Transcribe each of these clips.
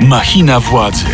Machina władzy.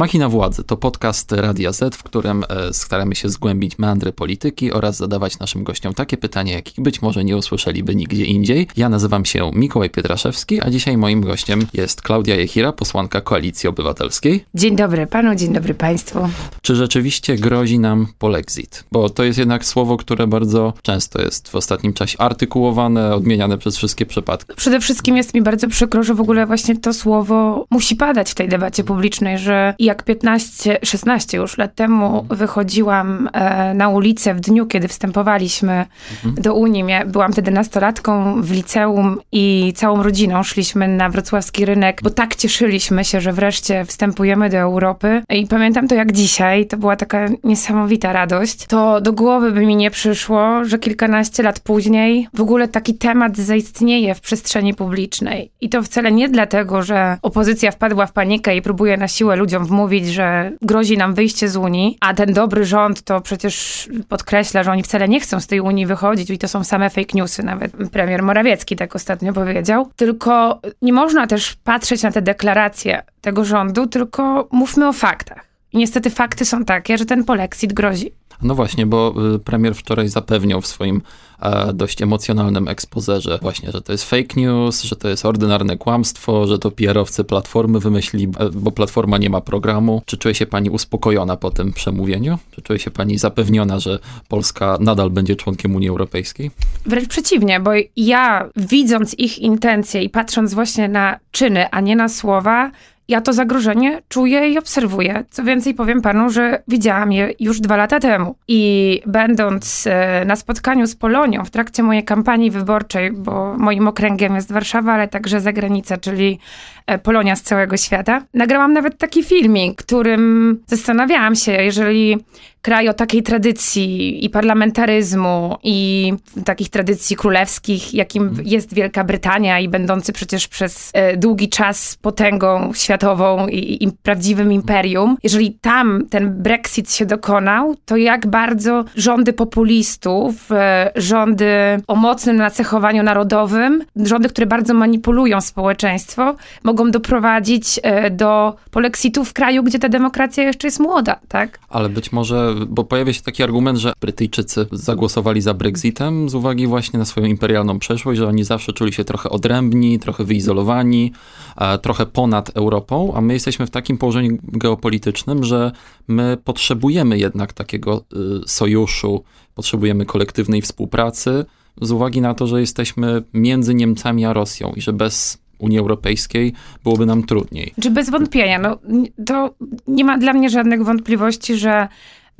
Machina Władzy to podcast Radia Z, w którym e, staramy się zgłębić meandry polityki oraz zadawać naszym gościom takie pytania, jakich być może nie usłyszeliby nigdzie indziej. Ja nazywam się Mikołaj Pietraszewski, a dzisiaj moim gościem jest Klaudia Jechira, posłanka Koalicji Obywatelskiej. Dzień dobry panu, dzień dobry państwu. Czy rzeczywiście grozi nam polexit? Bo to jest jednak słowo, które bardzo często jest w ostatnim czasie artykułowane, odmieniane przez wszystkie przypadki. Przede wszystkim jest mi bardzo przykro, że w ogóle właśnie to słowo musi padać w tej debacie publicznej, że jak 15, 16 już lat temu wychodziłam e, na ulicę w dniu, kiedy wstępowaliśmy do Unii, byłam wtedy nastolatką w liceum i całą rodziną szliśmy na wrocławski rynek, bo tak cieszyliśmy się, że wreszcie wstępujemy do Europy. I pamiętam to jak dzisiaj, to była taka niesamowita radość. To do głowy by mi nie przyszło, że kilkanaście lat później w ogóle taki temat zaistnieje w przestrzeni publicznej. I to wcale nie dlatego, że opozycja wpadła w panikę i próbuje na siłę ludziom wmówić, że grozi nam wyjście z Unii, a ten dobry rząd to przecież podkreśla, że oni wcale nie chcą z tej Unii wychodzić i to są same fake newsy. Nawet premier Morawiecki tak ostatnio powiedział. Tylko nie można też patrzeć na te deklaracje tego rządu, tylko mówmy o faktach. I niestety fakty są takie, że ten polexit grozi. No właśnie, bo y, premier wczoraj zapewniał w swoim e, dość emocjonalnym ekspozerze właśnie, że to jest fake news, że to jest ordynarne kłamstwo, że to PR-owcy Platformy wymyślili, e, bo Platforma nie ma programu. Czy czuje się pani uspokojona po tym przemówieniu? Czy czuje się pani zapewniona, że Polska nadal będzie członkiem Unii Europejskiej? Wręcz przeciwnie, bo ja widząc ich intencje i patrząc właśnie na czyny, a nie na słowa, ja to zagrożenie czuję i obserwuję. Co więcej, powiem panu, że widziałam je już dwa lata temu. I będąc e, na spotkaniu z Polonią w trakcie mojej kampanii wyborczej, bo moim okręgiem jest Warszawa, ale także zagranica, czyli e, Polonia z całego świata, nagrałam nawet taki filmik, którym zastanawiałam się, jeżeli kraj o takiej tradycji i parlamentaryzmu i takich tradycji królewskich, jakim jest Wielka Brytania i będący przecież przez e, długi czas potęgą światową i, i prawdziwym imperium, jeżeli tam ten Brexit się dokonał, to jak bardzo rządy populistów, e, rządy o mocnym nacechowaniu narodowym, rządy, które bardzo manipulują społeczeństwo, mogą doprowadzić e, do polexitu w kraju, gdzie ta demokracja jeszcze jest młoda, tak? Ale być może, bo pojawia się taki argument, że Brytyjczycy zagłosowali za Brexitem z uwagi właśnie na swoją imperialną przeszłość, że oni zawsze czuli się trochę odrębni, trochę wyizolowani, e, trochę ponad Europą, a my jesteśmy w takim położeniu geopolitycznym, że my potrzebujemy jednak takiego y, sojuszu, potrzebujemy kolektywnej współpracy z uwagi na to, że jesteśmy między Niemcami a Rosją i że bez Unii Europejskiej byłoby nam trudniej. Czy bez wątpienia, no, to nie ma dla mnie żadnych wątpliwości, że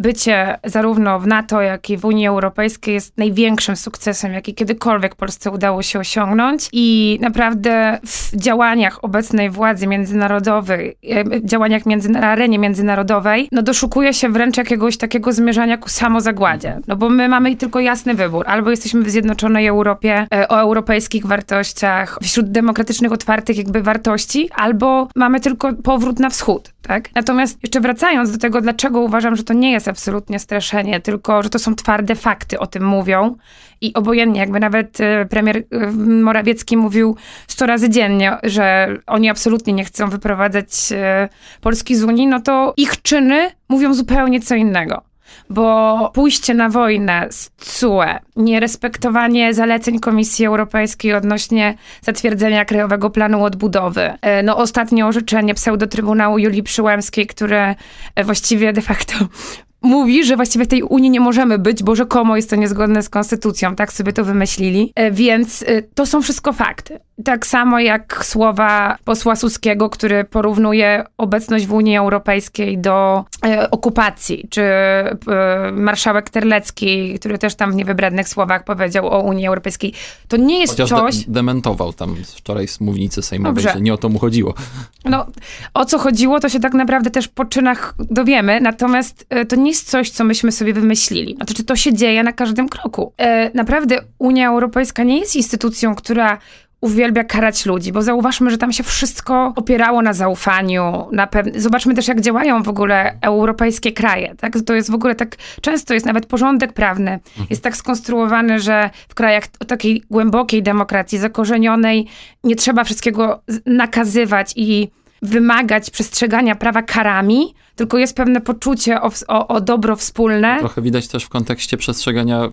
bycie zarówno w NATO, jak i w Unii Europejskiej jest największym sukcesem, jaki kiedykolwiek Polsce udało się osiągnąć. I naprawdę w działaniach obecnej władzy międzynarodowej, e, działaniach na arenie międzynarodowej, no doszukuje się wręcz jakiegoś takiego zmierzania ku samozagładzie. No bo my mamy tylko jasny wybór. Albo jesteśmy w Zjednoczonej Europie e, o europejskich wartościach, wśród demokratycznych, otwartych jakby wartości, albo mamy tylko powrót na wschód, tak? Natomiast jeszcze wracając do tego, dlaczego uważam, że to nie jest absolutnie straszenie, tylko że to są twarde fakty, o tym mówią. I obojętnie, jakby nawet e, premier e, Morawiecki mówił 100 razy dziennie, że oni absolutnie nie chcą wyprowadzać e, Polski z Unii, no to ich czyny mówią zupełnie co innego. Bo pójście na wojnę z CUE, nierespektowanie zaleceń Komisji Europejskiej odnośnie zatwierdzenia Krajowego Planu Odbudowy, e, no ostatnie orzeczenie pseudotrybunału Julii Przyłębskiej, które e, właściwie de facto mówi, że właściwie w tej Unii nie możemy być, bo rzekomo jest to niezgodne z konstytucją, tak sobie to wymyślili. E, Więc e, to są wszystko fakty. Tak samo jak słowa posła Suskiego, który porównuje obecność w Unii Europejskiej do e, okupacji, czy marszałek Terlecki, który też tam w niewybrednych słowach powiedział o Unii Europejskiej. To nie jest Chociaż coś... de- dementował tam wczoraj z mównicy sejmowej, Dobrze. że nie o to mu chodziło. No, o co chodziło, to się tak naprawdę też po czynach dowiemy, natomiast to nie jest coś, co myśmy sobie wymyślili. Znaczy, czy to się dzieje na każdym kroku. E, Naprawdę Unia Europejska nie jest instytucją, która uwielbia karać ludzi, bo zauważmy, że tam się wszystko opierało na zaufaniu, na pew- zobaczmy też, jak działają w ogóle europejskie kraje, tak? To jest w ogóle tak, często jest nawet porządek prawny, mhm. jest tak skonstruowany, że w krajach o takiej głębokiej demokracji, zakorzenionej, nie trzeba wszystkiego nakazywać i wymagać przestrzegania prawa karami, tylko jest pewne poczucie o, o, o dobro wspólne. Trochę widać też w kontekście przestrzegania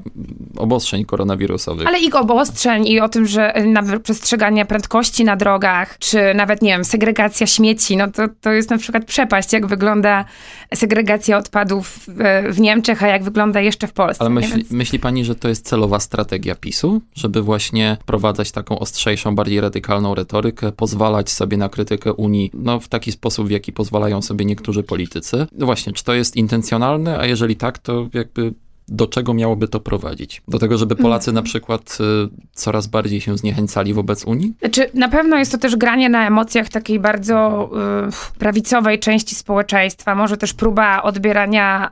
obostrzeń koronawirusowych. Ale i obostrzeń, i o tym, że nawet przestrzeganie prędkości na drogach, czy nawet, nie wiem, segregacja śmieci, no to, to jest na przykład przepaść, jak wygląda segregacja odpadów w, w Niemczech, a jak wygląda jeszcze w Polsce. Ale myśli, Więc... myśli pani, że to jest celowa strategia PiSu, żeby właśnie wprowadzać taką ostrzejszą, bardziej radykalną retorykę, pozwalać sobie na krytykę Unii, no w taki sposób, w jaki pozwalają sobie niektórzy politycy? No właśnie, czy to jest intencjonalne, a jeżeli tak, to jakby do czego miałoby to prowadzić? Do tego, żeby Polacy na przykład y, coraz bardziej się zniechęcali wobec Unii? Znaczy, na pewno jest to też granie na emocjach takiej bardzo y, prawicowej części społeczeństwa. Może też próba odbierania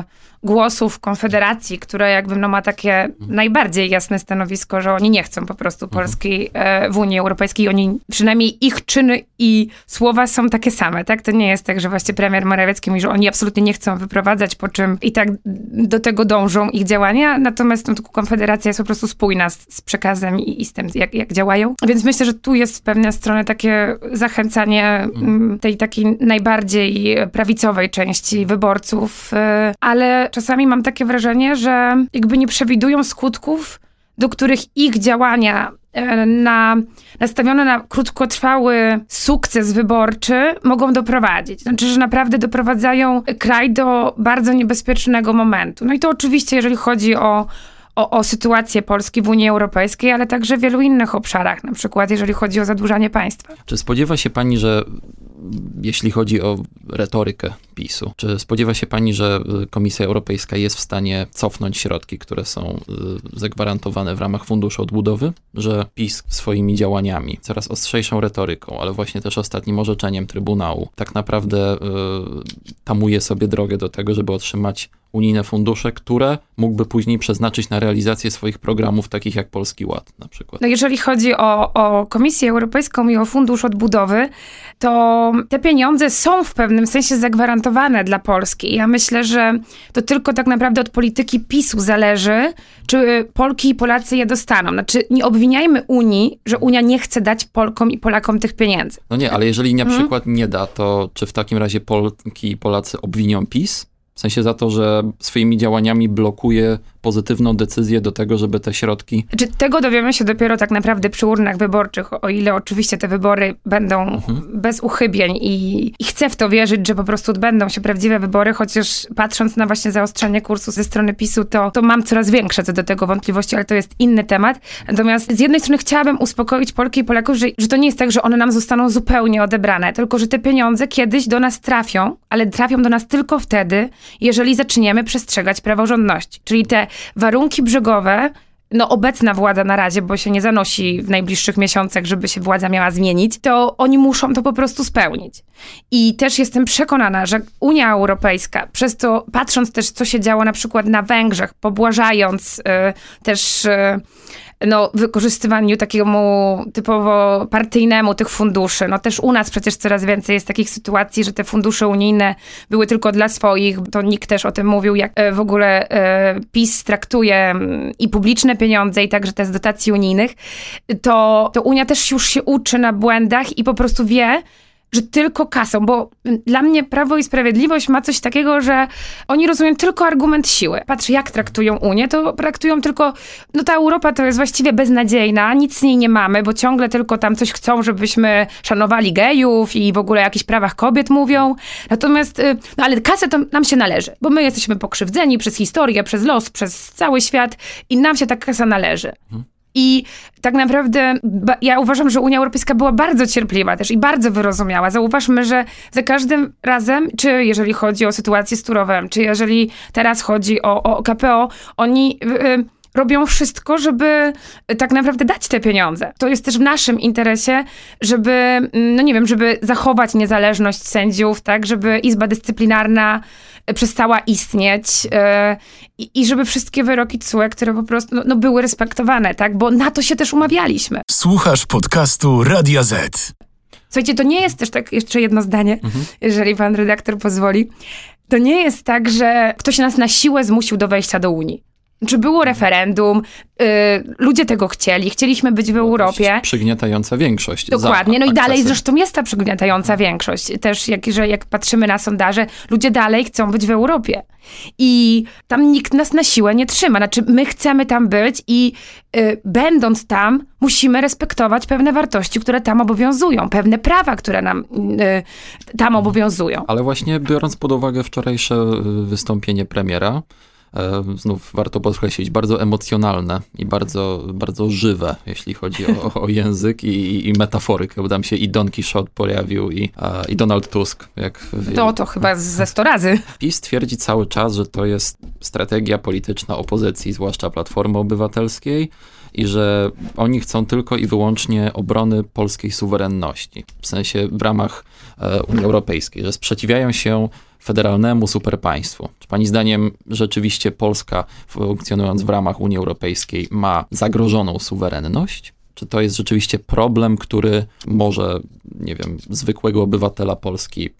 y, głosów Konfederacji, która jakby no ma takie mhm. najbardziej jasne stanowisko, że oni nie chcą po prostu mhm. Polski e, w Unii Europejskiej. Oni, przynajmniej ich czyny i słowa są takie same, tak? To nie jest tak, że właśnie premier Morawiecki mówi, że oni absolutnie nie chcą wyprowadzać, po czym i tak do tego dążą ich działania, natomiast no, Konfederacja jest po prostu spójna z, z przekazem i, i, z tym, jak, jak działają. Więc myślę, że tu jest w pewnej stronie takie zachęcanie mhm. mm, tej takiej najbardziej prawicowej części wyborców, e, ale czasami mam takie wrażenie, że jakby nie przewidują skutków, do których ich działania e, na, nastawione na krótkotrwały sukces wyborczy mogą doprowadzić. Znaczy, że naprawdę doprowadzają kraj do bardzo niebezpiecznego momentu. No i to oczywiście, jeżeli chodzi o, o, o sytuację Polski w Unii Europejskiej, ale także w wielu innych obszarach, na przykład jeżeli chodzi o zadłużanie państwa. Czy spodziewa się pani, że jeśli chodzi o retorykę PiSu. Czy spodziewa się pani, że y, Komisja Europejska jest w stanie cofnąć środki, które są y, zagwarantowane w ramach Funduszu Odbudowy? Że PiS swoimi działaniami, coraz ostrzejszą retoryką, ale właśnie też ostatnim orzeczeniem Trybunału, tak naprawdę y, tamuje sobie drogę do tego, żeby otrzymać unijne fundusze, które mógłby później przeznaczyć na realizację swoich programów, takich jak Polski Ład na przykład. No jeżeli chodzi o, o Komisję Europejską i o Fundusz Odbudowy, to te pieniądze są w pewnym sensie zagwarantowane dla Polski. Ja myślę, że to tylko tak naprawdę od polityki PiSu zależy, czy Polki i Polacy je dostaną. Znaczy nie obwiniajmy Unii, że Unia nie chce dać Polkom i Polakom tych pieniędzy. No nie, ale jeżeli na mhm. przykład nie da, to czy w takim razie Polki i Polacy obwinią PiS? W sensie za to, że swoimi działaniami blokuje pozytywną decyzję do tego, żeby te środki. Czy tego dowiemy się dopiero tak naprawdę przy urnach wyborczych, o ile oczywiście te wybory będą mhm. bez uchybień i, i, chcę w to wierzyć, że po prostu odbędą się prawdziwe wybory, chociaż patrząc na właśnie zaostrzenie kursu ze strony PiSu, to, to mam coraz większe co do tego wątpliwości, ale to jest inny temat. Natomiast z jednej strony chciałabym uspokoić Polki i Polaków, że, że to nie jest tak, że one nam zostaną zupełnie odebrane, tylko że te pieniądze kiedyś do nas trafią, ale trafią do nas tylko wtedy, jeżeli zaczniemy przestrzegać praworządności. Czyli te warunki brzegowe, no obecna władza na razie, bo się nie zanosi w najbliższych miesiącach, żeby się władza miała zmienić, to oni muszą to po prostu spełnić. I też jestem przekonana, że Unia Europejska, przez to patrząc też, co się działo na przykład na Węgrzech, pobłażając y, też y, no, wykorzystywaniu takiemu typowo partyjnemu tych funduszy. No też u nas przecież coraz więcej jest takich sytuacji, że te fundusze unijne były tylko dla swoich. To nikt też o tym mówił, jak e, w ogóle e, PiS traktuje mm, i publiczne pieniądze, i także te z dotacji unijnych. To, to Unia też już się uczy na błędach i po prostu wie, że tylko kasą, bo dla mnie Prawo i Sprawiedliwość ma coś takiego, że oni rozumieją tylko argument siły. Patrz, jak traktują Unię, to traktują tylko, no ta Europa to jest właściwie beznadziejna, nic z niej nie mamy, bo ciągle tylko tam coś chcą, żebyśmy szanowali gejów i w ogóle o jakichś prawach kobiet mówią. Natomiast, y, no ale kasę to nam się należy, bo my jesteśmy pokrzywdzeni przez historię, przez los, przez cały świat i nam się ta kasa należy. Mhm. I tak naprawdę ja uważam, że Unia Europejska była bardzo cierpliwa też i bardzo wyrozumiała. Zauważmy, że za każdym razem, czy jeżeli chodzi o sytuację z Turowem, czy jeżeli teraz chodzi o, o KPO, oni... Yy, robią wszystko, żeby tak naprawdę dać te pieniądze. To jest też w naszym interesie, żeby, mm, no nie wiem, żeby zachować niezależność sędziów, tak, żeby Izba Dyscyplinarna przestała istnieć yy, i żeby wszystkie wyroki CUE, które po prostu no, no, były respektowane, tak, bo na to się też umawialiśmy. Słuchasz podcastu Radia Z. Słuchajcie, to nie jest też tak, jeszcze jedno zdanie, mhm. jeżeli pan redaktor pozwoli. To nie jest tak, że ktoś nas na siłę zmusił do wejścia do Unii. Czy było referendum, yy, ludzie tego chcieli, chcieliśmy być w Europie. Przygniatająca większość. Dokładnie, no i dalej zresztą jest ta przygniatająca większość. Też jak, że jak patrzymy na sondaże, ludzie dalej chcą być w Europie. I tam nikt nas na siłę nie trzyma. Znaczy, my chcemy tam być i yy, będąc tam, musimy respektować pewne wartości, które tam obowiązują, pewne prawa, które nam yy, tam obowiązują. Ale właśnie biorąc pod uwagę wczorajsze y, wystąpienie premiera, znów warto podkreślić, bardzo emocjonalne i bardzo, bardzo żywe, jeśli chodzi o, o język i, i metaforykę, bo tam się i Don Quixote pojawił i, i Donald Tusk. Jak to, to chyba ze sto razy. PiS twierdzi cały czas, że to jest strategia polityczna opozycji, zwłaszcza Platformy Obywatelskiej, i że oni chcą tylko i wyłącznie obrony polskiej suwerenności, w sensie w ramach Unii Europejskiej, że sprzeciwiają się federalnemu superpaństwu. Czy pani zdaniem rzeczywiście Polska, funkcjonując w ramach Unii Europejskiej, ma zagrożoną suwerenność? Czy to jest rzeczywiście problem, który może, nie wiem, zwykłego obywatela Polski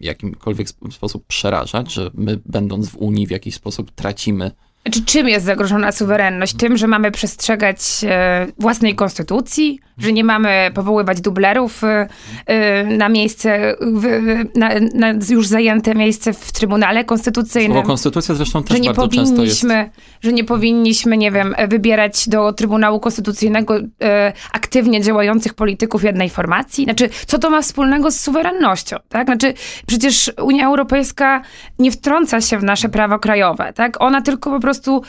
w jakimkolwiek sposób przerażać, że my, będąc w Unii, w jakiś sposób tracimy czy czym jest zagrożona suwerenność? Tym, że mamy przestrzegać e, własnej konstytucji, że nie mamy powoływać dublerów e, e, na miejsce, na, na, już zajęte miejsce w Trybunale Konstytucyjnym. Bo konstytucja zresztą też że nie bardzo często jest... Że nie powinniśmy, nie wiem, wybierać do Trybunału Konstytucyjnego aktywnie działających polityków jednej formacji. Znaczy, co to ma wspólnego z suwerennością, tak? Znaczy, przecież Unia Europejska nie wtrąca się w nasze prawo krajowe, tak? Ona tylko po prostu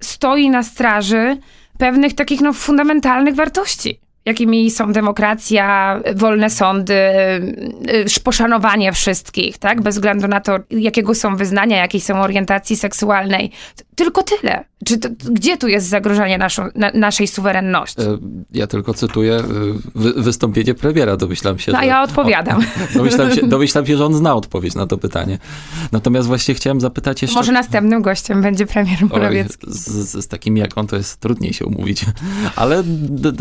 stoi na straży pewnych takich no, fundamentalnych wartości jakimi są demokracja, wolne sądy, y, poszanowanie wszystkich, tak? Bez względu na to, jakiego są wyznania, jakiej są orientacji seksualnej. Tylko tyle. Czy to, gdzie tu jest zagrożenie naszą, na, naszej suwerenności? E, ja tylko cytuję e, wy, wystąpienie premiera, domyślam się. No, że, ja odpowiadam. O, domyślam, się, domyślam się, że on zna odpowiedź na to pytanie. Natomiast właśnie chciałem zapytać jeszcze... Może następnym gościem będzie premier Morawiecki. Oj, z, z, takim jak on to jest trudniej się umówić. Ale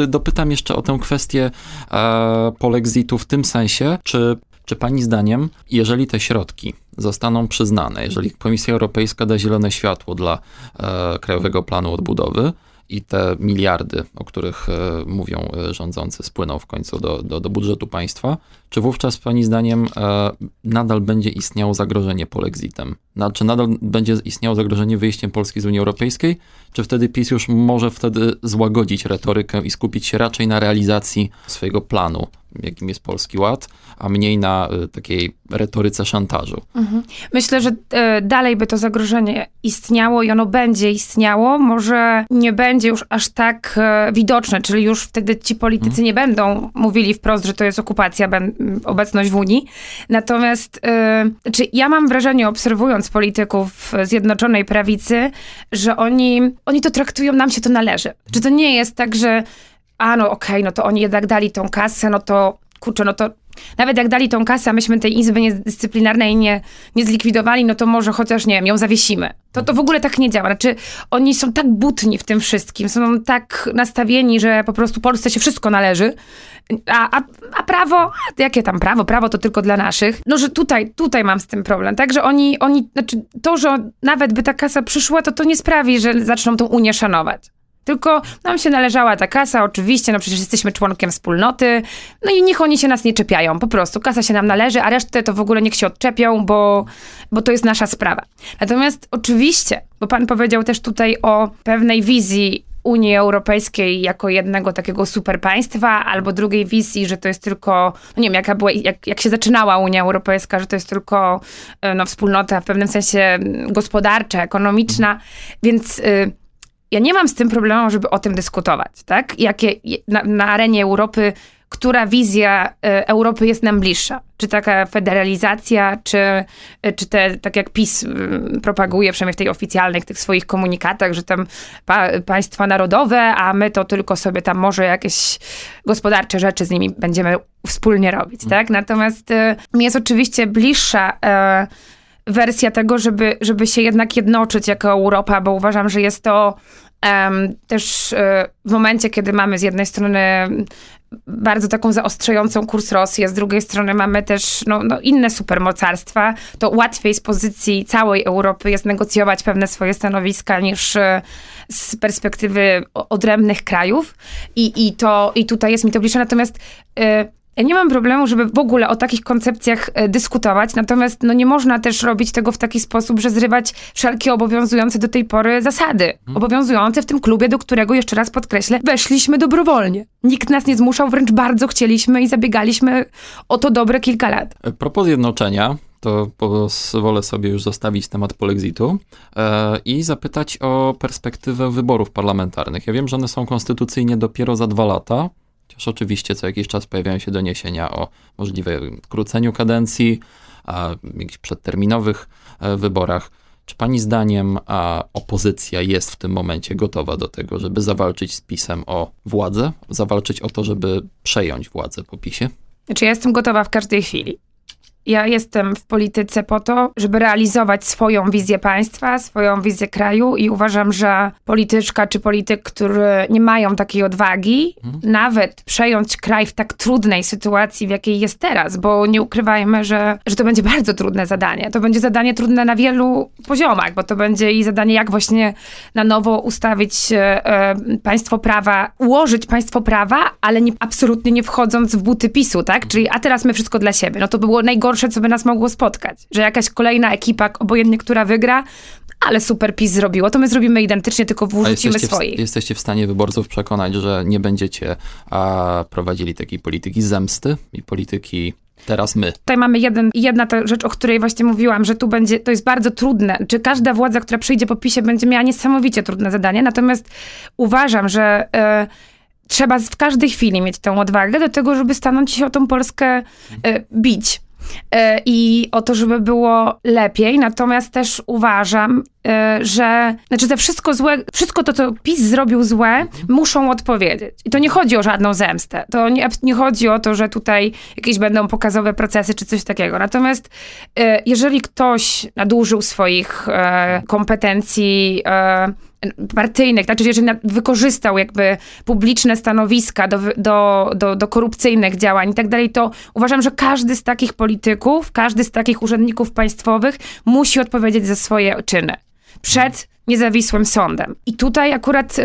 dopytam jeszcze o tę kwestię e, polexitu w tym sensie, czy, czy pani zdaniem, jeżeli te środki zostaną przyznane, jeżeli Komisja Europejska da zielone światło dla e, Krajowego Planu Odbudowy, i te miliardy, o których e, mówią e, rządzący, spłyną w końcu do, do, do budżetu państwa, czy wówczas Pani zdaniem e, nadal będzie istniało zagrożenie polexitem? Czy nadal będzie istniało zagrożenie wyjściem Polski z Unii Europejskiej? Czy wtedy PiS już może wtedy złagodzić retorykę i skupić się raczej na realizacji swojego planu, jakim jest Polski Ład, a mniej na y, takiej retoryce szantażu. Mhm. Myślę, że y, dalej by to zagrożenie istniało i ono będzie istniało. Może nie będzie już aż tak y, widoczne, czyli już wtedy ci politycy mhm. nie będą mówili wprost, że to jest okupacja, obecność w Unii. Natomiast czy ja mam wrażenie, obserwując polityków Zjednoczonej Prawicy, że oni, oni to traktują, nam się to należy. Czy to nie jest tak, że a no okej, okay, no to oni jednak dali tą kasę, no to kurczę, no to nawet jak dali tą kasę, a myśmy tej izby niedyscyplinarnej nie, nie zlikwidowali, no to może chociaż, nie wiem, ją zawiesimy. To, to w ogóle tak nie działa. Znaczy, oni są tak butni w tym wszystkim, są tak nastawieni, że po prostu Polsce się wszystko należy, a, a, a prawo, a jakie tam prawo? Prawo to tylko dla naszych. No, że tutaj, tutaj mam z tym problem. Także oni, oni, znaczy to, że nawet by ta kasa przyszła, to to nie sprawi, że zaczną tą Unię szanować. Tylko nam się należała ta kasa, oczywiście, no przecież jesteśmy członkiem wspólnoty, no i niech oni się nas nie czepiają, po prostu. Kasa się nam należy, a resztę to w ogóle niech się odczepią, bo, bo to jest nasza sprawa. Natomiast oczywiście, bo pan powiedział też tutaj o pewnej wizji Unii Europejskiej jako jednego takiego super państwa, albo drugiej wizji, że to jest tylko, no nie wiem, jaka była, jak, jak się zaczynała Unia Europejska, że to jest tylko e, no, wspólnota w pewnym sensie gospodarcza, ekonomiczna, więc... Y ja nie mam z tym problemu, żeby o tym dyskutować, tak? Jakie na, na arenie Europy która wizja e, Europy jest nam bliższa. Czy taka federalizacja, czy, e, czy te, tak jak PiS y, propaguje, przynajmniej w tej oficjalnych, tych swoich komunikatach, że tam pa, państwa narodowe, a my to tylko sobie tam może jakieś gospodarcze rzeczy z nimi będziemy wspólnie robić, tak? Natomiast y, mi jest oczywiście bliższa wersja tego, żeby, żeby się jednak jednoczyć jako Europa, bo uważam, że jest to um, też y, w momencie, kiedy mamy z jednej strony bardzo taką zaostrzającą kurs Rosji, a z drugiej strony mamy też no, no, inne supermocarstwa, to łatwiej z pozycji całej Europy jest negocjować pewne swoje stanowiska niż e, z perspektywy odrębnych krajów. I, i, to, i tutaj jest mi to bliższe. Natomiast y, ja nie mam problemu, żeby w ogóle o takich koncepcjach e, dyskutować, natomiast no, nie można też robić tego w taki sposób, że zrywać wszelkie obowiązujące do tej pory zasady. Hmm. Obowiązujące w tym klubie, do którego, jeszcze raz podkreślę, weszliśmy dobrowolnie. Nikt nas nie zmuszał, wręcz bardzo chcieliśmy i zabiegaliśmy o to dobre kilka lat. E, propos zjednoczenia, to pozwolę sobie już zostawić temat polexitu e, i zapytać o perspektywę wyborów parlamentarnych. Ja wiem, że one są konstytucyjnie dopiero za dwa lata, Chociaż oczywiście co jakiś czas pojawiają się doniesienia o możliwym króceniu kadencji, a jakichś przedterminowych e, wyborach. Czy pani zdaniem a opozycja jest w tym momencie gotowa do tego, żeby zawalczyć z PiSem o władzę, zawalczyć o to, żeby przejąć władzę po PiSie? Czy ja jestem gotowa w każdej chwili. Ja jestem w polityce po to, żeby realizować swoją wizję państwa, swoją wizję kraju i uważam, że polityczka czy polityk, który nie mają takiej odwagi, mhm. nawet przejąć kraj w tak trudnej sytuacji, w jakiej jest teraz, bo nie ukrywajmy, że, że to będzie bardzo trudne zadanie. To będzie zadanie trudne na wielu poziomach, bo to będzie i zadanie, jak właśnie na nowo ustawić e, e państwo prawa, ułożyć państwo prawa, ale nie, absolutnie nie wchodząc w buty PiSu, tak? Czyli a teraz my wszystko dla siebie. No to było najgorsze najgorsze, co by nas mogło spotkać. Że jakaś kolejna ekipa, obojętnie która wygra, ale super PiS zrobiło, to my zrobimy identycznie, tylko wrzucimy. W, jesteście w stanie wyborców przekonać, że nie będziecie a, prowadzili takiej polityki zemsty i polityki teraz my. Tutaj mamy jeden, jedna ta rzecz, o której właśnie mówiłam, że tu będzie, to jest bardzo trudne. Czy każda władza, która przyjdzie po PiSie, będzie miała niesamowicie trudne zadanie, natomiast uważam, że... Y, trzeba w każdej chwili mieć tę odwagę do tego, żeby stanąć się o tą Polskę y, bić. E, i o to, żeby było lepiej. Natomiast też uważam, e, że znaczy te wszystko złe, wszystko to, co PiS zrobił złe, muszą odpowiedzieć. I to nie chodzi o żadną zemstę. To nie, nie chodzi o to, że tutaj jakieś będą pokazowe procesy czy coś takiego. Natomiast e, jeżeli ktoś nadużył swoich kompetencji partyjnych, znaczy jeżeli wykorzystał jakby publiczne stanowiska do, do, do, do korupcyjnych działań i tak dalej, to uważam, że każdy z takich polityków, każdy z takich urzędników państwowych musi odpowiedzieć za swoje czyny. Przed niezawisłym sądem. I tutaj akurat y,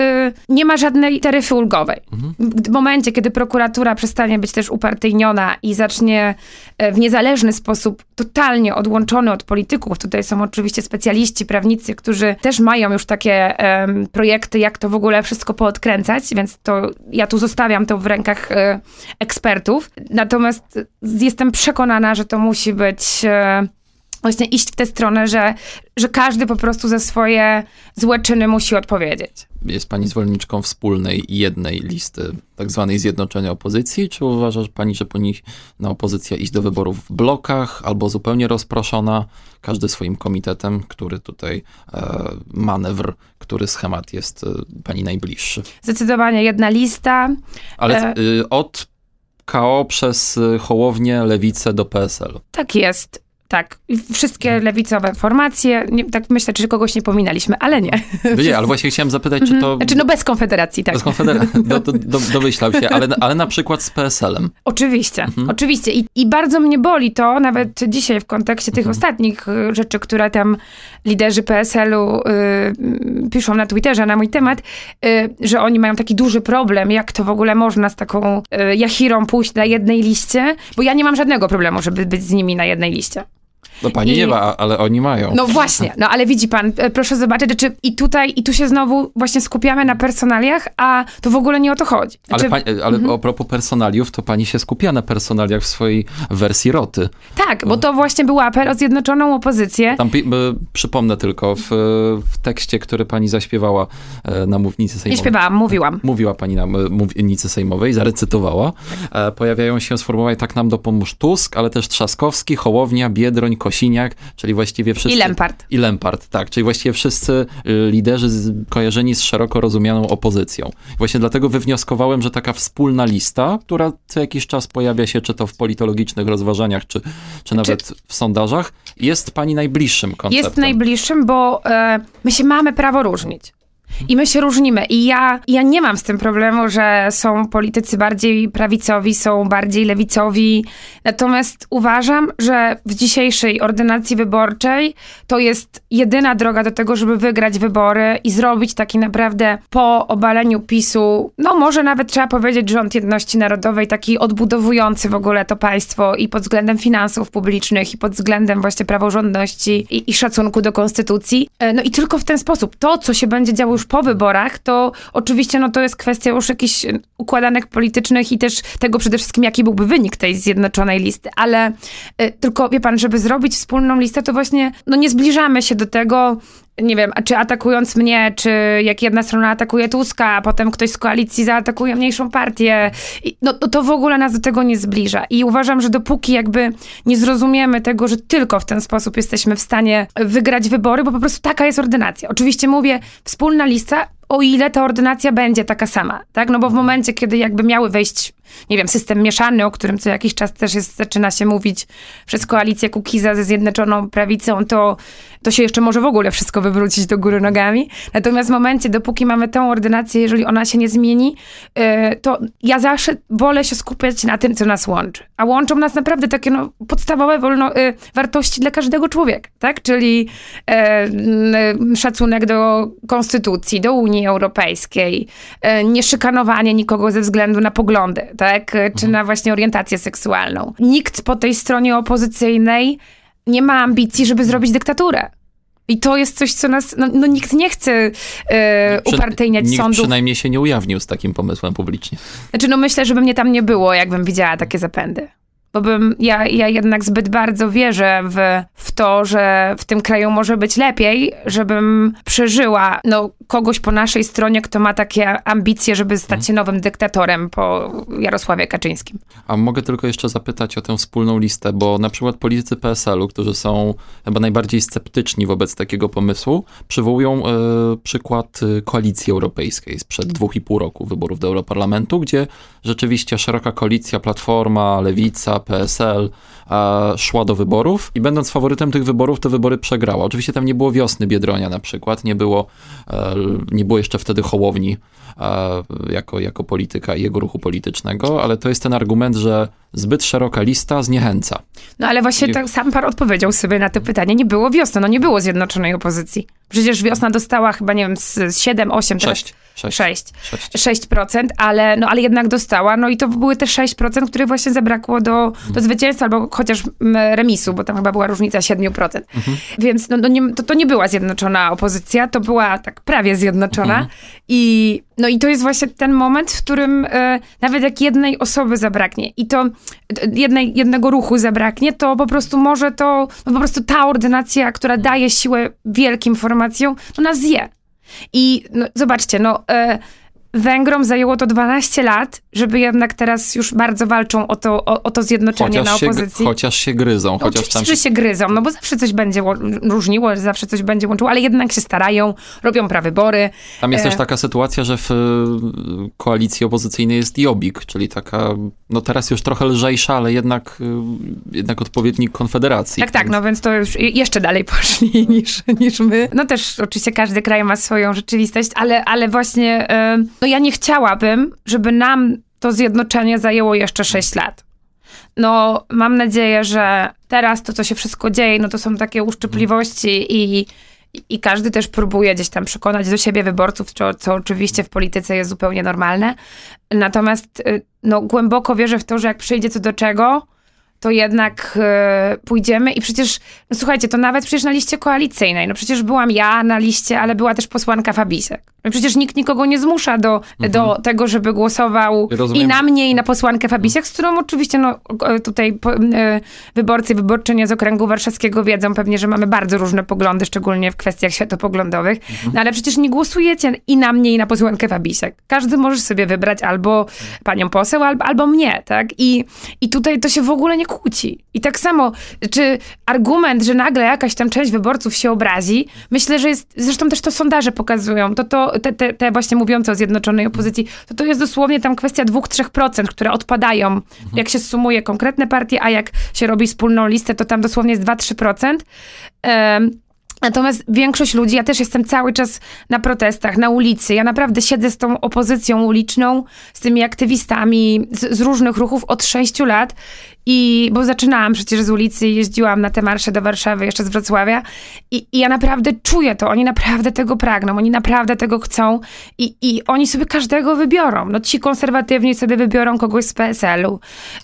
nie ma żadnej taryfy ulgowej. Mhm. W momencie, kiedy prokuratura przestanie być też upartyjniona i zacznie y, w niezależny sposób totalnie odłączony od polityków, tutaj są oczywiście specjaliści, prawnicy, którzy też mają już takie y, projekty, jak to w ogóle wszystko poodkręcać, więc to ja tu zostawiam to w rękach y, ekspertów. Natomiast jestem przekonana, że to musi być y, właśnie iść w tę stronę, że, że każdy po prostu za swoje złe czyny musi odpowiedzieć. Jest pani zwolenniczką wspólnej jednej listy tak zwanej zjednoczenia opozycji, czy uważa pani, że powinna opozycja iść do wyborów w blokach albo zupełnie rozproszona, każdy swoim komitetem, który tutaj e, manewr, który schemat jest e, pani najbliższy? Zdecydowanie jedna lista. Ale e... y, od KO przez Hołownię, Lewicę do PSL. Tak jest. Tak, wszystkie mhm. lewicowe formacje, nie, tak myślę, czy kogoś nie pominęliśmy, ale nie. Nie, ale właśnie chciałem zapytać, czy to... Znaczy, no bez Konfederacji, tak. Bez Konfederacji, do, do, do, domyślał się, ale, ale na przykład z PSL-em. Oczywiście, mhm. oczywiście. I, I bardzo mnie boli to, nawet dzisiaj w kontekście tych mhm. ostatnich rzeczy, które tam liderzy PSL-u y, piszą na Twitterze na mój temat, y, że oni mają taki duży problem, jak to w ogóle można z taką y, jachirą pójść na jednej liście, bo ja nie mam żadnego problemu, żeby być z nimi na jednej liście. No pani I- nie ma, ale oni mają. No właśnie, no ale widzi pan, e, proszę zobaczyć, czy i tutaj, i tu się znowu właśnie skupiamy na personaliach, a to w ogóle nie o to chodzi. Ale, Znaczy, pań- ale Mhm. a propos personaliów, to pani się skupia na personaliach w swojej wersji roty. tak, bo to właśnie był apel o zjednoczoną opozycję. Tam przypomnę tylko, w, w tekście, który pani zaśpiewała e, na mównicy Nie sejmowej. śpiewałam, mówiłam. Mówiła pani na mównicy sejmowej, zarecytowała. E, pojawiają się sformułowania tak nam dopomóż Tusk, ale też Trzaskowski, Hołownia, Biedroń, Kosiniak, czyli właściwie wszyscy... I Lempart. I Lempart, tak. Czyli właściwie wszyscy y, liderzy z, kojarzeni z szeroko rozumianą opozycją. Właśnie dlatego wywnioskowałem, że taka wspólna lista, która co jakiś czas pojawia się, czy to w politologicznych rozważaniach, czy, czy nawet w sondażach, jest pani najbliższym konceptem. Jest najbliższym, bo e, my się mamy prawo różnić. I my się różnimy. I ja, ja nie mam z tym problemu, że są politycy bardziej prawicowi, są bardziej lewicowi. Natomiast uważam, że w dzisiejszej ordynacji wyborczej to jest jedyna droga do tego, żeby wygrać wybory i zrobić taki naprawdę po obaleniu PiSu, no może nawet trzeba powiedzieć rząd jedności narodowej, taki odbudowujący w ogóle to państwo i pod względem finansów publicznych, i pod względem właśnie praworządności i, i szacunku do konstytucji. E, No i tylko w ten sposób. To, co się będzie działo już po wyborach, to oczywiście no to jest kwestia już jakichś e, układanek politycznych i też tego przede wszystkim, jaki byłby wynik tej zjednoczonej listy. Ale e, tylko, wie pan, żeby zrobić wspólną listę, to właśnie no nie zbliżamy się do tego, nie wiem, czy atakując mnie, czy jak jedna strona atakuje Tuska, a potem ktoś z koalicji zaatakuje mniejszą partię, no to, to w ogóle nas do tego nie zbliża. I uważam, że dopóki jakby nie zrozumiemy tego, że tylko w ten sposób jesteśmy w stanie wygrać wybory, bo po prostu taka jest ordynacja. Oczywiście mówię, wspólna lista, o ile ta ordynacja będzie taka sama, tak? No bo w momencie, kiedy jakby miały wejść, nie wiem, system mieszany, o którym co jakiś czas też jest, zaczyna się mówić przez koalicję Kukiza ze Zjednoczoną Prawicą, to, to się jeszcze może w ogóle wszystko wywrócić do góry nogami. Natomiast w momencie, dopóki mamy tę ordynację, jeżeli ona się nie zmieni, yy, to ja zawsze wolę się skupiać na tym, co nas łączy. A łączą nas naprawdę takie no, podstawowe wolno, yy, wartości dla każdego człowieka, tak? Czyli yy, szacunek do konstytucji, do Unii Europejskiej, nieszykanowanie nikogo ze względu na poglądy, tak? Czy na właśnie orientację seksualną. Nikt po tej stronie opozycyjnej nie ma ambicji, żeby zrobić dyktaturę. I to jest coś, co nas, no, no nikt nie chce e, Przy- upartyjniać Nikt sądów. przynajmniej się nie ujawnił z takim pomysłem publicznie. Znaczy, no myślę, że by mnie tam nie było, jakbym widziała takie zapędy. Bo bym, ja, ja jednak zbyt bardzo wierzę w, w to, że w tym kraju może być lepiej, żebym przeżyła no, kogoś po naszej stronie, kto ma takie ambicje, żeby stać się nowym dyktatorem po Jarosławie Kaczyńskim. A mogę tylko jeszcze zapytać o tę wspólną listę, bo na przykład politycy PSL-u, którzy są chyba najbardziej sceptyczni wobec takiego pomysłu, przywołują e, przykład e, koalicji europejskiej sprzed dwóch i pół roku wyborów do Europarlamentu, gdzie rzeczywiście szeroka koalicja, Platforma, Lewica, PSL szła do wyborów i będąc faworytem tych wyborów, te wybory przegrała. Oczywiście tam nie było wiosny Biedronia na przykład, nie było, e, nie było jeszcze wtedy Hołowni e, jako, jako polityka i jego ruchu politycznego, ale to jest ten argument, że zbyt szeroka lista zniechęca. No ale właśnie Nie- tak sam pan odpowiedział sobie na to pytanie. Nie było wiosny, no nie było zjednoczonej opozycji. Przecież wiosna dostała chyba, nie wiem, z, z 7, 8, teraz Sześć. Sześć. 6. Sześć. 6%, ale, no, ale jednak dostała. No i to były te 6%, które właśnie zabrakło do, do zwycięstwa, albo chociaż mm, remisu, bo tam chyba była różnica 7%. Więc no, no nie, to, to nie była zjednoczona opozycja, to była tak prawie zjednoczona. I, no i to jest właśnie ten moment, w którym e, nawet jak jednej osoby zabraknie i to jednej, jednego ruchu zabraknie, to po prostu może to, no po prostu ta ordynacja, która daje siłę wielkim formacjom, to nas zje. I no, zobaczcie, no e, Węgrom zajęło to 12 lat, żeby jednak teraz już bardzo walczą o to, o, o to zjednoczenie na Chociaż się, opozycji. chociaż się gryzą, No chociaż Oczywiście, tam że się gryzą, no bo zawsze coś będzie ło- różniło, zawsze coś będzie łączyło, ale jednak się starają, robią prawybory. Tam jest E. też taka sytuacja, że w y, koalicji opozycyjnej jest Jobbik, czyli taka, no teraz już trochę lżejsza, ale jednak, y, jednak odpowiednik Konfederacji. Tak, tak, no więc to już je- jeszcze dalej poszli niż, niż my. No też oczywiście każdy kraj ma swoją rzeczywistość, ale, ale właśnie e, no ja nie chciałabym, żeby nam to zjednoczenie zajęło jeszcze 6 lat. No mam nadzieję, że teraz to, co się wszystko dzieje, no to są takie uszczypliwości i, i każdy też próbuje gdzieś tam przekonać do siebie wyborców, co, co oczywiście w polityce jest zupełnie normalne. Natomiast y, no, głęboko wierzę w to, że jak przyjdzie co do czego, to jednak e, pójdziemy i przecież, no słuchajcie, to nawet przecież na liście koalicyjnej, no przecież byłam ja na liście, ale była też posłanka Fabisek. No przecież nikt nikogo nie zmusza do, Mhm. do tego, żeby głosował Rozumiem, i na mnie, i na posłankę Fabisiak, z którą oczywiście no, tutaj po, e, wyborcy i wyborczynie z okręgu warszawskiego wiedzą pewnie, że mamy bardzo różne poglądy, szczególnie w kwestiach światopoglądowych. No ale przecież nie głosujecie i na mnie, i na posłankę Fabisiak. Każdy może sobie wybrać albo panią poseł, albo, albo mnie, tak? I, I tutaj to się w ogóle nie kłóci. I tak samo, czy argument, że nagle jakaś tam część wyborców się obrazi, myślę, że jest, zresztą też to sondaże pokazują, to, to te, te, te właśnie mówiące o zjednoczonej opozycji, to to jest dosłownie tam kwestia 2-3%, które odpadają, jak się sumuje konkretne partie, a jak się robi wspólną listę, to tam dosłownie jest 2-3%. Em, Natomiast większość ludzi, ja też jestem cały czas na protestach, na ulicy. Ja naprawdę siedzę z tą opozycją uliczną, z tymi aktywistami z, z różnych ruchów od sześciu lat. I bo zaczynałam przecież z ulicy i jeździłam na te marsze do Warszawy, jeszcze z Wrocławia. I, I ja naprawdę czuję to. Oni naprawdę tego pragną, oni naprawdę tego chcą. I, I oni sobie każdego wybiorą. No ci konserwatywni sobie wybiorą kogoś z PSL-u.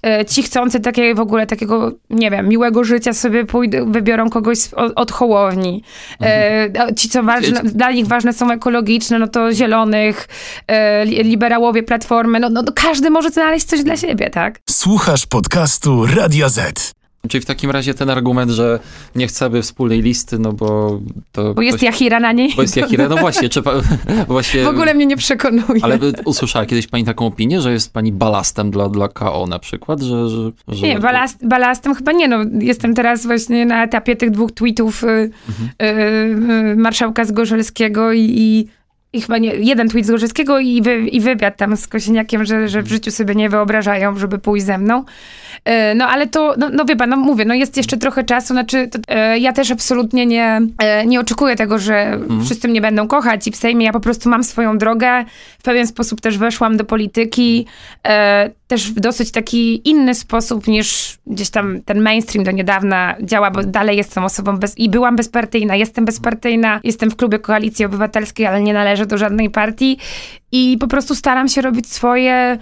E, Ci chcący takiej w ogóle takiego, nie wiem, miłego życia sobie pójdą, wybiorą kogoś z, od, od Hołowni. E, Ci, co ważne, dla nich ważne są ekologiczne, no to zielonych, e, li- liberałowie, platformy. No, no każdy może znaleźć coś dla siebie, tak? Słuchasz podcastu Radia Z. Czyli w takim razie ten argument, że nie chcemy wspólnej listy, no bo to... Bo jest Jachira na niej. Bo jest Jachira, no właśnie, czy pa, właśnie... W ogóle mnie nie przekonuje. Ale by- usłyszała kiedyś pani taką opinię, że jest pani balastem dla, dla KO na przykład, że... że, że Nie, balast, balastem chyba nie. No, jestem teraz właśnie na etapie tych dwóch tweetów y, Mhm. y, y, marszałka Zgorzelskiego i, i, i chyba nie, jeden tweet Zgorzelskiego i, wy, i wywiad tam z Kosiniakiem, że, że w życiu sobie nie wyobrażają, żeby pójść ze mną. Y, No ale to, no, no wie pan, no mówię, no jest jeszcze trochę czasu, znaczy to, e, ja też absolutnie nie, e, nie oczekuję tego, że Mhm. wszyscy mnie będą kochać i w Sejmie ja po prostu mam swoją drogę, w pewien sposób też weszłam do polityki, e, też w dosyć taki inny sposób niż gdzieś tam ten mainstream do niedawna działa, bo dalej jestem osobą bez, i byłam bezpartyjna, jestem bezpartyjna, jestem w klubie Koalicji Obywatelskiej, ale nie należę do żadnej partii i po prostu staram się robić swoje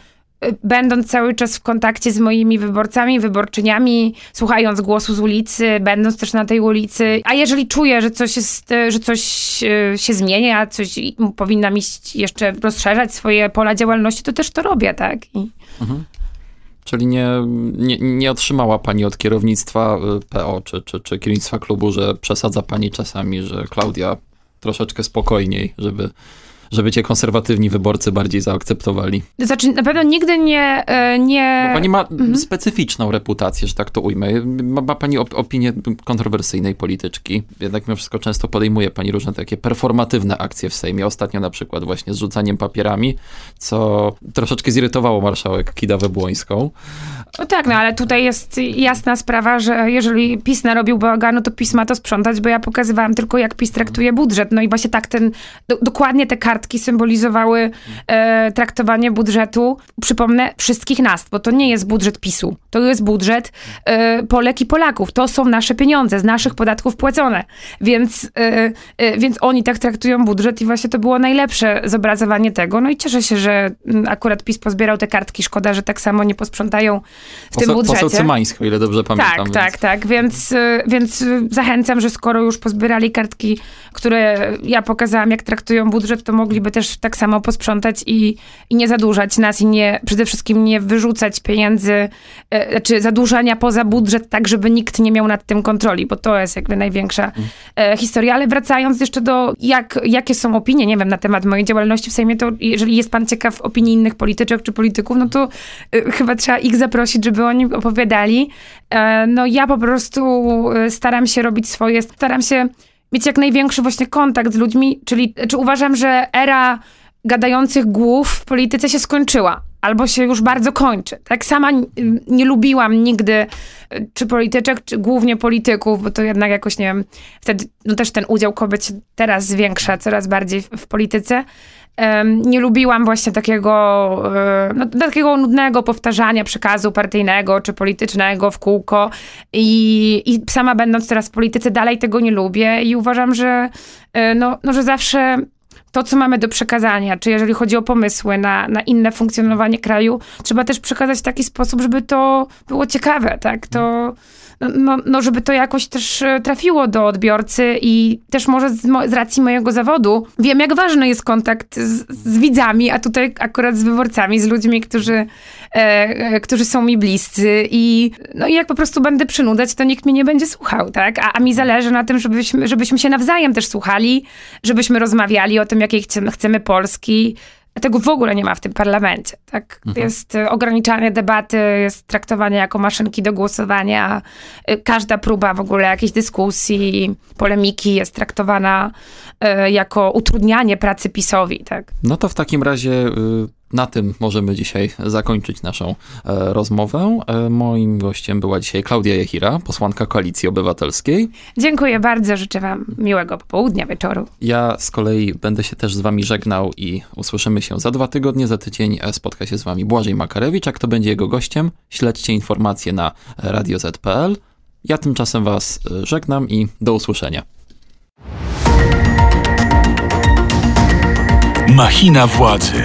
będąc cały czas w kontakcie z moimi wyborcami, wyborczyniami, słuchając głosu z ulicy, będąc też na tej ulicy. A jeżeli czuję, że coś jest, y, że coś y, się zmienia, coś powinnam iść jeszcze rozszerzać swoje pola działalności, to też to robię, tak? I Czyli nie, nie, nie otrzymała pani od kierownictwa y, PO czy, czy, czy kierownictwa klubu, że przesadza pani czasami, że Klaudia troszeczkę spokojniej, żeby, żeby cię konserwatywni wyborcy bardziej zaakceptowali. to znaczy, na pewno nigdy nie, y, nie Bo pani ma specyficzną reputację, że tak to ujmę. Ma, ma pani op- opinię kontrowersyjnej polityczki. Jednak mimo wszystko często podejmuje pani różne takie performatywne akcje w Sejmie. Ostatnio na przykład właśnie z rzucaniem papierami, co troszeczkę zirytowało marszałek Kidawę Błońską. No tak, no ale tutaj jest jasna sprawa, że jeżeli PiS narobił bałaganu, to PiS ma to sprzątać, bo ja pokazywałam tylko, jak PiS traktuje budżet. No i właśnie tak ten, do, dokładnie te kartki symbolizowały e, traktowanie budżetu, przypomnę, wszystkich nas, bo to nie jest budżet PiSu. To jest budżet e, Polek i Polaków. To są nasze pieniądze, z naszych podatków płacone. Więc, e, e, więc oni tak traktują budżet i właśnie to było najlepsze zobrazowanie tego. No i cieszę się, że mm, akurat PiS pozbierał te kartki. Szkoda, że tak samo nie posprzątają w tym Poseł, budżecie. poseł Cymański, o ile dobrze pamiętam. Tak, więc- tak, tak, więc, y, więc zachęcam, że skoro już pozbierali kartki, które ja pokazałam, jak traktują budżet, to mogliby też tak samo posprzątać i, i nie zadłużać nas i nie, przede wszystkim nie wyrzucać pieniędzy, e, znaczy zadłużania poza budżet, tak żeby nikt nie miał nad tym kontroli, bo to jest jakby największa e, historia. Ale wracając jeszcze do, jak, jakie są opinie, nie wiem, na temat mojej działalności w Sejmie, to jeżeli jest pan ciekaw opinii innych polityczek czy polityków, no to y, chyba trzeba ich zaprosić, żeby oni opowiadali. E, no ja po prostu y, staram się robić swoje, staram się mieć jak największy właśnie kontakt z ludźmi, czyli czy uważam, że era gadających głów w polityce się skończyła. Albo się już bardzo kończy. Tak sama nie lubiłam nigdy y, czy polityczek, czy głównie polityków, bo to jednak jakoś, nie wiem, wtedy no też ten udział kobiet się teraz zwiększa coraz bardziej w, w polityce. Em, nie lubiłam właśnie takiego, e, no, takiego nudnego powtarzania przekazu partyjnego czy politycznego w kółko i, i sama będąc teraz w polityce dalej tego nie lubię i uważam, że, e, no, no, że zawsze to, co mamy do przekazania, czy jeżeli chodzi o pomysły na, na inne funkcjonowanie kraju, trzeba też przekazać w taki sposób, żeby to było ciekawe, tak? To, no, no, no żeby to jakoś też e, trafiło do odbiorcy i też może z, z racji mojego zawodu wiem, jak ważny jest kontakt z, z widzami, a tutaj akurat z wyborcami, z ludźmi, którzy, e, e, którzy są mi bliscy i no i jak po prostu będę przynudzać, to nikt mnie nie będzie słuchał, tak? A, a mi zależy na tym, żebyśmy, żebyśmy się nawzajem też słuchali, żebyśmy rozmawiali o tym, jakiej chcemy, chcemy Polski, tego w ogóle nie ma w tym parlamencie. Tak? Mhm. Jest y, ograniczanie debaty, jest traktowanie jako maszynki do głosowania. Y, Każda próba w ogóle jakiejś dyskusji, polemiki jest traktowana y, jako utrudnianie pracy PiSowi. Tak? No to w takim razie na tym możemy dzisiaj zakończyć naszą e, rozmowę. E, Moim gościem była dzisiaj Klaudia Jechira, posłanka Koalicji Obywatelskiej. Dziękuję bardzo, życzę wam miłego popołudnia, wieczoru. Ja z kolei będę się też z wami żegnał i usłyszymy się za dwa tygodnie. Za tydzień e, spotka się z wami Błażej Makarewicz, a kto będzie jego gościem, śledźcie informacje na radioz.pl. Ja tymczasem was e, żegnam i do usłyszenia. Machina władzy.